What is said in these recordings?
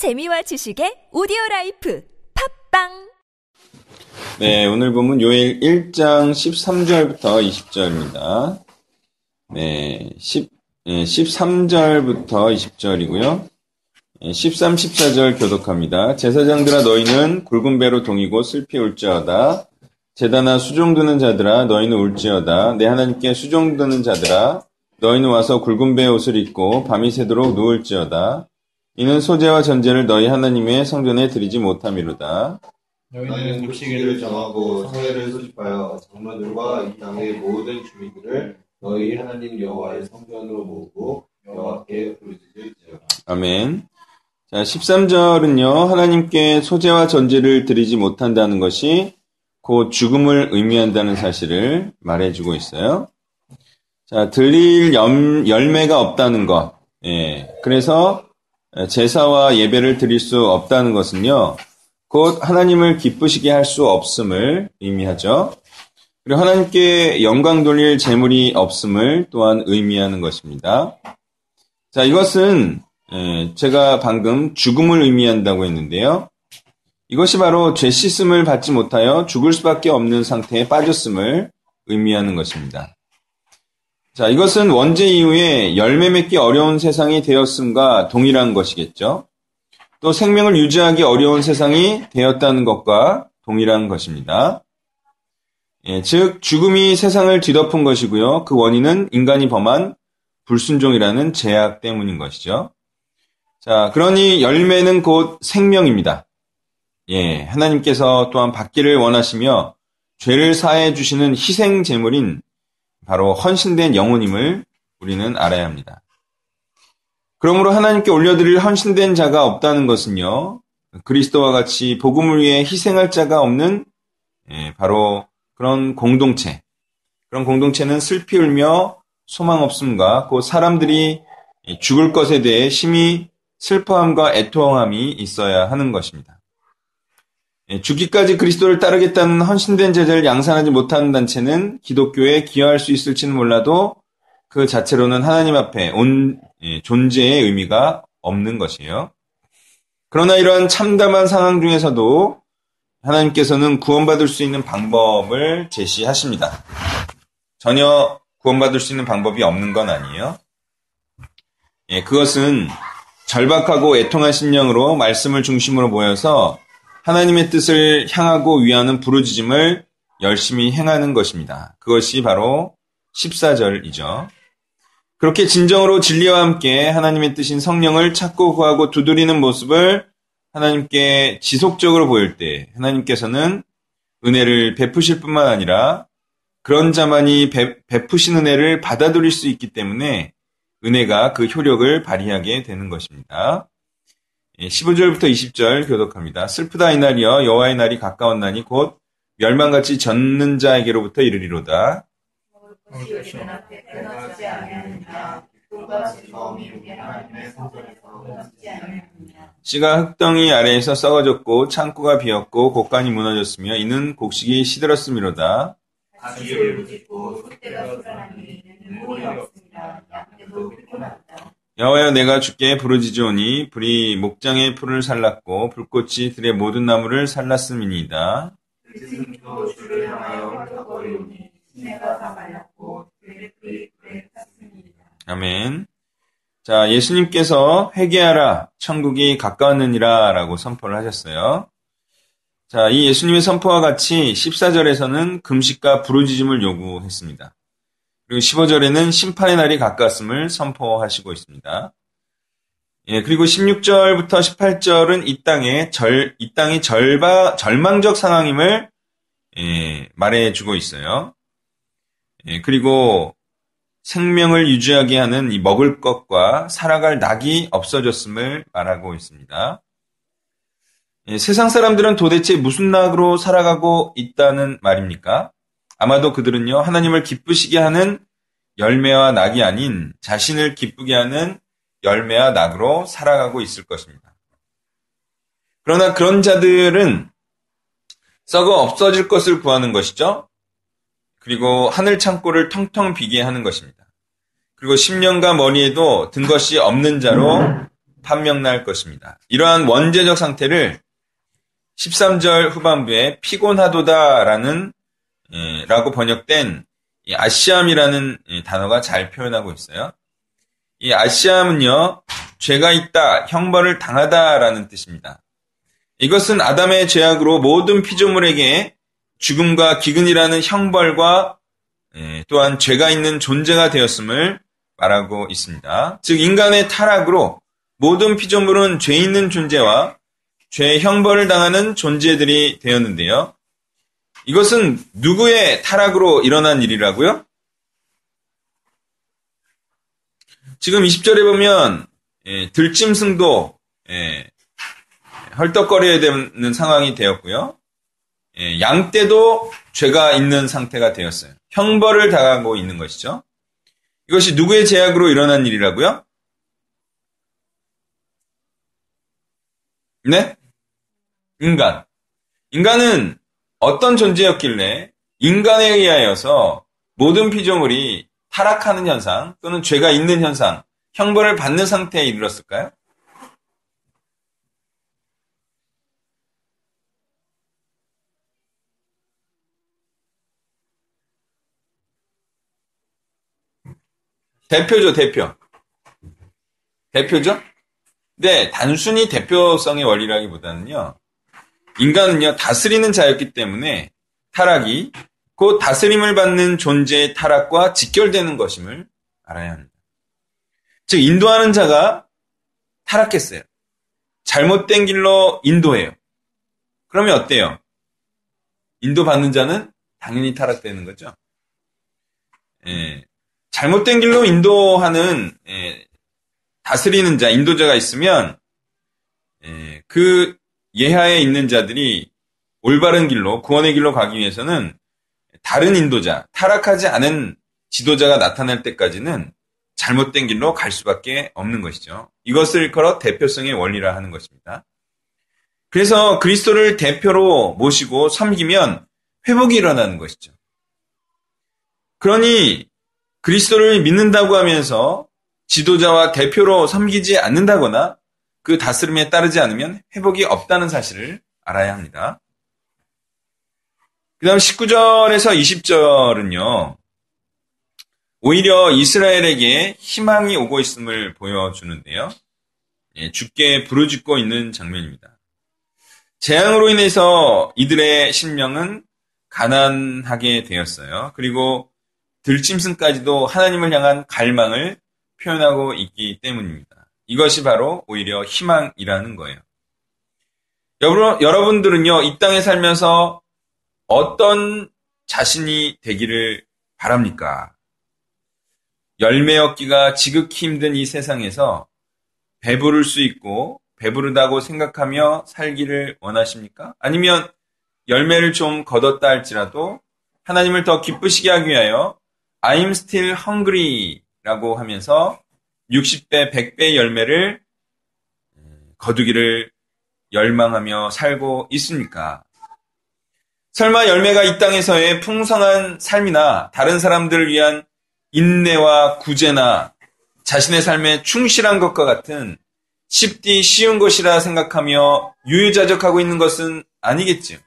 재미와 지식의 오디오 라이프 팟빵 네, 오늘 본문 요엘 1장 13절부터 20절입니다. 네, 10, 네, 13절부터 20절이고요. 13, 14절 교독합니다. 제사장들아 너희는 굵은 베로 동이고 슬피 울지어다. 제단에 수종 드는 자들아 너희는 울지어다. 내 하나님께 수종 드는 자들아 너희는 와서 굵은 베 옷을 입고 밤이 새도록 누울지어다. 이는 소재와 전제를 너희 하나님의 성전에 드리지 못함이로다. 너희는 급식일을 정하고 성회를 소집하여 장로들과 이 땅의 모든 주민들을 너희 하나님 여호와의 성전으로 모으고 여호와께 부르짖을지어다. 아멘. 자, 13절은요, 하나님께 소재와 전제를 드리지 못한다는 것이 곧 죽음을 의미한다는 사실을 말해주고 있어요. 자, 들릴 염, 열매가 없다는 것. 예. 그래서 제사와 예배를 드릴 수 없다는 것은요, 곧 하나님을 기쁘시게 할 수 없음을 의미하죠. 그리고 하나님께 영광 돌릴 재물이 없음을 또한 의미하는 것입니다. 자, 이것은 예, 제가 방금 죽음을 의미한다고 했는데요. 이것이 바로 죄 씻음을 받지 못하여 죽을 수밖에 없는 상태에 빠졌음을 의미하는 것입니다. 자, 이것은 원죄 이후에 열매 맺기 어려운 세상이 되었음과 동일한 것이겠죠. 또 생명을 유지하기 어려운 세상이 되었다는 것과 동일한 것입니다. 예, 즉, 죽음이 세상을 뒤덮은 것이고요. 그 원인은 인간이 범한 불순종이라는 제약 때문인 것이죠. 자, 그러니 열매는 곧 생명입니다. 예, 하나님께서 또한 받기를 원하시며 죄를 사해 주시는 희생 제물인 바로 헌신된 영혼임을 우리는 알아야 합니다. 그러므로 하나님께 올려드릴 헌신된 자가 없다는 것은요, 그리스도와 같이 복음을 위해 희생할 자가 없는 예, 바로 그런 공동체. 그런 공동체는 슬피 울며 소망 없음과 그 사람들이 죽을 것에 대해 심히 슬퍼함과 애통함이 있어야 하는 것입니다. 예, 죽기까지 그리스도를 따르겠다는 헌신된 제자를 양산하지 못하는 단체는 기독교에 기여할 수 있을지는 몰라도 그 자체로는 하나님 앞에 온 예, 존재의 의미가 없는 것이에요. 그러나 이러한 참담한 상황 중에서도 하나님께서는 구원받을 수 있는 방법을 제시하십니다. 전혀 구원받을 수 있는 방법이 없는 건 아니에요. 예, 그것은 절박하고 애통한 심령으로 말씀을 중심으로 모여서 하나님의 뜻을 향하고 위하는 부르짖음을 열심히 행하는 것입니다. 그것이 바로 14절이죠. 그렇게 진정으로 진리와 함께 하나님의 뜻인 성령을 찾고 구하고 두드리는 모습을 하나님께 지속적으로 보일 때 하나님께서는 은혜를 베푸실 뿐만 아니라 그런 자만이 베, 베푸신 은혜를 받아들일 수 있기 때문에 은혜가 그 효력을 발휘하게 되는 것입니다. 15절부터 20절 교독합니다. 슬프다 이날이여 여호와의 날이 가까웠나니 곧 멸망같이 젖는 자에게로부터 이르리로다. 씨가 흙덩이 아래에서 썩어졌고 창고가 비었고 곡간이 무너졌으며 이는 곡식이 시들었음이로다. 여호와여 내가 주께 부르짖으오니 불이 목장의 풀을 살랐고 불꽃이 들의 모든 나무를 살랐음이니이다. 아멘. 자, 예수님께서 회개하라, 천국이 가까웠느니라 라고 선포를 하셨어요. 자, 이 예수님의 선포와 같이 14절에서는 금식과 부르짖음을 요구했습니다. 그리고 15절에는 심판의 날이 가까웠음을 선포하시고 있습니다. 예, 그리고 16절부터 18절은 이 땅에 절, 이 땅이 절바, 절망적 상황임을 예, 말해주고 있어요. 예, 그리고 생명을 유지하게 하는 이 먹을 것과 살아갈 낙이 없어졌음을 말하고 있습니다. 예, 세상 사람들은 도대체 무슨 낙으로 살아가고 있다는 말입니까? 아마도 그들은요, 하나님을 기쁘시게 하는 열매와 낙이 아닌 자신을 기쁘게 하는 열매와 낙으로 살아가고 있을 것입니다. 그러나 그런 자들은 썩어 없어질 것을 구하는 것이죠. 그리고 하늘 창고를 텅텅 비게 하는 것입니다. 그리고 10년과 머리에도 든 것이 없는 자로 판명날 것입니다. 이러한 원죄적 상태를 13절 후반부에 피곤하도다라는 예, 라고 번역된 아시암이라는 예, 단어가 잘 표현하고 있어요. 이 아시암은요, 죄가 있다, 형벌을 당하다라는 뜻입니다. 이것은 아담의 죄악으로 모든 피조물에게 죽음과 기근이라는 형벌과 예, 또한 죄가 있는 존재가 되었음을 말하고 있습니다. 즉 인간의 타락으로 모든 피조물은 죄 있는 존재와 죄의 형벌을 당하는 존재들이 되었는데요. 이것은 누구의 타락으로 일어난 일이라고요? 지금 20절에 보면 예, 들짐승도 예, 헐떡거려야 되는 상황이 되었고요. 예, 양 떼도 죄가 있는 상태가 되었어요. 형벌을 당하고 있는 것이죠. 이것이 누구의 제약으로 일어난 일이라고요? 네? 인간. 인간은 어떤 존재였길래 인간에 의하여서 모든 피조물이 타락하는 현상 또는 죄가 있는 현상, 형벌을 받는 상태에 이르렀을까요? 대표죠, 대표. 대표죠? 네, 단순히 대표성의 원리라기보다는요, 인간은요, 다스리는 자였기 때문에 타락이 곧 다스림을 받는 존재의 타락과 직결되는 것임을 알아야 합니다. 즉, 인도하는 자가 타락했어요. 잘못된 길로 인도해요. 그러면 어때요? 인도받는 자는 당연히 타락되는 거죠. 예, 잘못된 길로 인도하는 예, 다스리는 자, 인도자가 있으면 예, 그 예하에 있는 자들이 올바른 길로 구원의 길로 가기 위해서는 다른 인도자, 타락하지 않은 지도자가 나타날 때까지는 잘못된 길로 갈 수밖에 없는 것이죠. 이것을 걸어 대표성의 원리라 하는 것입니다. 그래서 그리스도를 대표로 모시고 섬기면 회복이 일어나는 것이죠. 그러니 그리스도를 믿는다고 하면서 지도자와 대표로 섬기지 않는다거나 그 다스림에 따르지 않으면 회복이 없다는 사실을 알아야 합니다. 그 다음 19절에서 20절은요, 오히려 이스라엘에게 희망이 오고 있음을 보여주는데요. 예, 죽게 부르짖고 있는 장면입니다. 재앙으로 인해서 이들의 신명은 가난하게 되었어요. 그리고 들짐승까지도 하나님을 향한 갈망을 표현하고 있기 때문입니다. 이것이 바로 오히려 희망이라는 거예요. 여러분들은요, 이 땅에 살면서 어떤 자신이 되기를 바랍니까? 열매 얻기가 지극히 힘든 이 세상에서 배부를 수 있고 배부르다고 생각하며 살기를 원하십니까? 아니면 열매를 좀 거뒀다 할지라도 하나님을 더 기쁘시게 하기 위하여 I'm still hungry 라고 하면서 60배, 100배 열매를 거두기를 열망하며 살고 있습니까? 설마 열매가 이 땅에서의 풍성한 삶이나 다른 사람들을 위한 인내와 구제나 자신의 삶에 충실한 것과 같은 쉽디 쉬운 것이라 생각하며 유유자적하고 있는 것은 아니겠지요.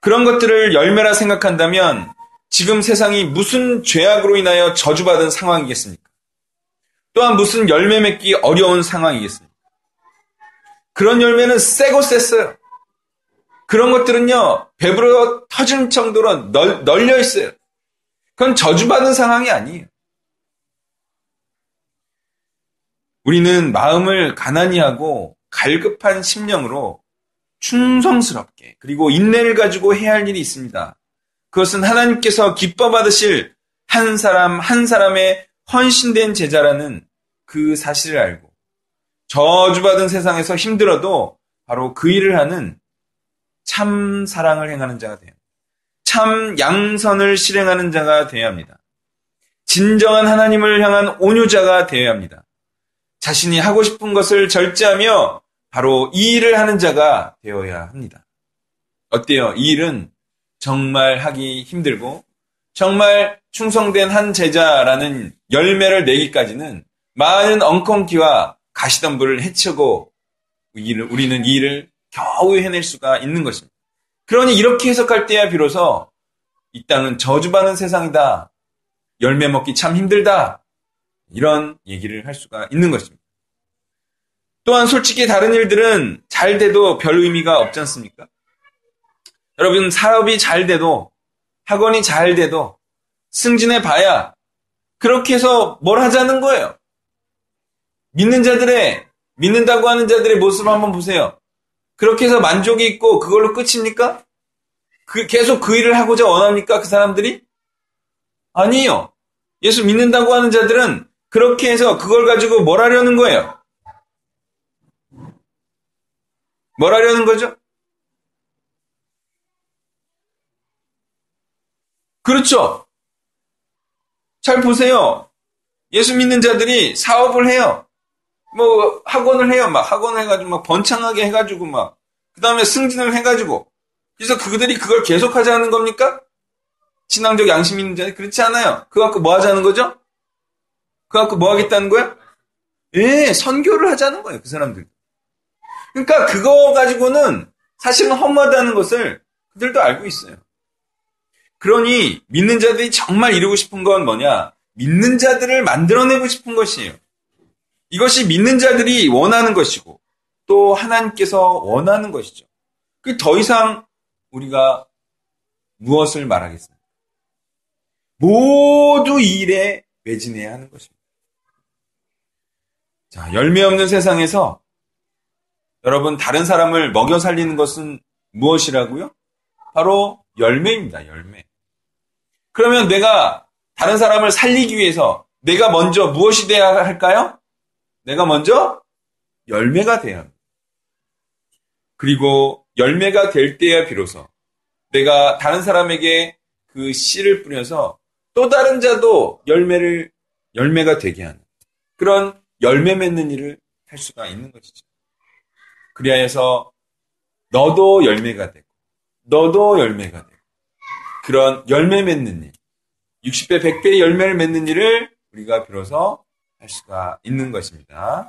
그런 것들을 열매라 생각한다면 지금 세상이 무슨 죄악으로 인하여 저주받은 상황이겠습니까? 또한 무슨 열매 맺기 어려운 상황이겠습니까? 그런 열매는 세고 셌어요. 그런 것들은요, 배부러 터질 정도로 널, 널려 있어요. 그건 저주받은 상황이 아니에요. 우리는 마음을 가난히 하고 갈급한 심령으로 충성스럽게 그리고 인내를 가지고 해야 할 일이 있습니다. 그것은 하나님께서 기뻐 받으실 한 사람 한 사람의 헌신된 제자라는 그 사실을 알고 저주받은 세상에서 힘들어도 바로 그 일을 하는 참 사랑을 행하는 자가 돼요. 참 양선을 실행하는 자가 되어야 합니다. 진정한 하나님을 향한 온유자가 되어야 합니다. 자신이 하고 싶은 것을 절제하며 바로 이 일을 하는 자가 되어야 합니다. 어때요? 이 일은 정말 하기 힘들고 정말 충성된 한 제자라는 열매를 내기까지는 많은 엉겅퀴와 가시덤불을 해치고 우리는 이 일을 겨우 해낼 수가 있는 것입니다. 그러니 이렇게 해석할 때야 비로소 이 땅은 저주받은 세상이다. 열매 먹기 참 힘들다. 이런 얘기를 할 수가 있는 것입니다. 또한 솔직히 다른 일들은 잘 돼도 별 의미가 없지 않습니까? 여러분 사업이 잘 돼도 학원이 잘 돼도 승진해 봐야 그렇게 해서 뭘 하자는 거예요. 믿는 자들의 믿는다고 하는 자들의 모습을 한번 보세요. 그렇게 해서 만족이 있고 그걸로 끝입니까? 그 계속 그 일을 하고자 원합니까? 그 사람들이? 아니요. 예수 믿는다고 하는 자들은 그렇게 해서 그걸 가지고 뭘 하려는 거예요? 뭘 하려는 거죠? 그렇죠. 잘 보세요. 예수 믿는 자들이 사업을 해요. 뭐 학원을 해요. 막 학원을 해가지고 막 번창하게 해가지고 막 그 다음에 승진을 해가지고 그래서 그들이 그걸 계속하자는 겁니까? 신앙적 양심 있는 자들 그렇지 않아요. 그거 갖고 뭐 하자는 거죠? 그거 갖고 뭐 하겠다는 거야? 예, 선교를 하자는 거예요. 그 사람들. 그러니까 그거 가지고는 사실은 험하다는 것을 그들도 알고 있어요. 그러니 믿는 자들이 정말 이루고 싶은 건 뭐냐? 믿는 자들을 만들어내고 싶은 것이에요. 이것이 믿는 자들이 원하는 것이고 또 하나님께서 원하는 것이죠. 그 더 이상 우리가 무엇을 말하겠습니까? 모두 이 일에 매진해야 하는 것입니다. 자, 열매 없는 세상에서 여러분 다른 사람을 먹여 살리는 것은 무엇이라고요? 바로 열매입니다. 열매. 그러면 내가 다른 사람을 살리기 위해서 내가 먼저 무엇이 돼야 할까요? 내가 먼저 열매가 돼야 합니다. 그리고 열매가 될 때야 비로소 내가 다른 사람에게 그 씨를 뿌려서 또 다른 자도 열매를 열매가 되게 하는 그런 열매 맺는 일을 할 수가 있는 것이죠. 그리하여서 너도 열매가 되고 너도 열매가 되고 그런 열매 맺는 일 60배 100배의 열매를 맺는 일을 우리가 비로소 할 수가 있는 것입니다.